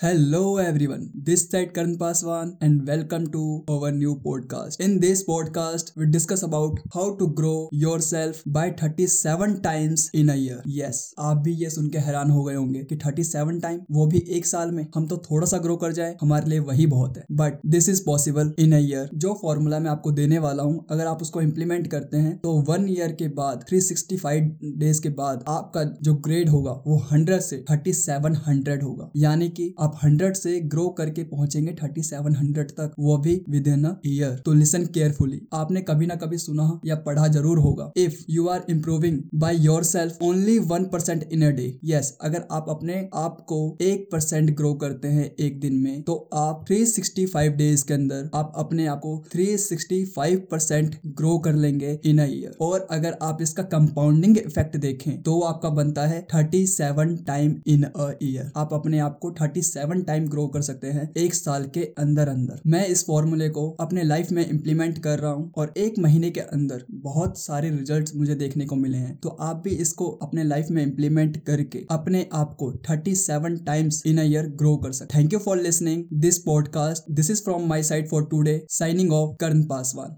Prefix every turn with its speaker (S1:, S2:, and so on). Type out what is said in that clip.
S1: Hello everyone, this side Karan Paswan and welcome to our new podcast. In this podcast, we discuss about how to grow yourself by 37 times in a year. Yes, आप भी ये सुन के हैरान हो गए होंगे कि 37 time वो भी एक साल में हम तो थोड़ा सा ग्रो कर जाए हमारे लिए वही बहुत है but this is possible in a year जो फॉर्मूला मैं आपको देने वाला हूँ अगर आप उसको इम्प्लीमेंट करते हैं तो वन ईयर के बाद 365 डेज़ के बाद आपका जो ग्रेड होगा वो 100 से 3700 होगा यानी कि आप आप हंड्रेड से ग्रो करके पहुँचेंगे थर्टी सेवन हंड्रेड तक, वो भी विद इन ईयर तो लिसन केयरफुली आपने कभी ना कभी सुना या पढ़ा ज़रूर होगा. If you are improving by yourself only one percent in a day yes अगर आप अपने आप को एक परसेंट ग्रो करते हैं एक दिन में तो आप थ्री सिक्सटी फाइव डेज़ के अंदर आप अपने आप को three sixty five percent grow कर लेंगे इन अ ईयर और अगर आप इसका कंपाउंडिंग इफ़ेक्ट देखें तो आपका बनता है thirty seven time in a year आप अपने आप को थर्टी सेवन टाइम ग्रो कर सकते हैं एक साल के अंदर अंदर। मैं इस फॉर्मूले को अपने लाइफ में इम्प्लीमेंट कर रहा हूँ और एक महीने के अंदर बहुत सारे रिज़ल्ट मुझे देखने को मिले हैं। तो आप भी इसको अपने लाइफ में इम्प्लीमेंट करके अपने आप को thirty seven times in year grow कर सकते thank you for listening this podcast this is from my side for today signing off Karan Paswan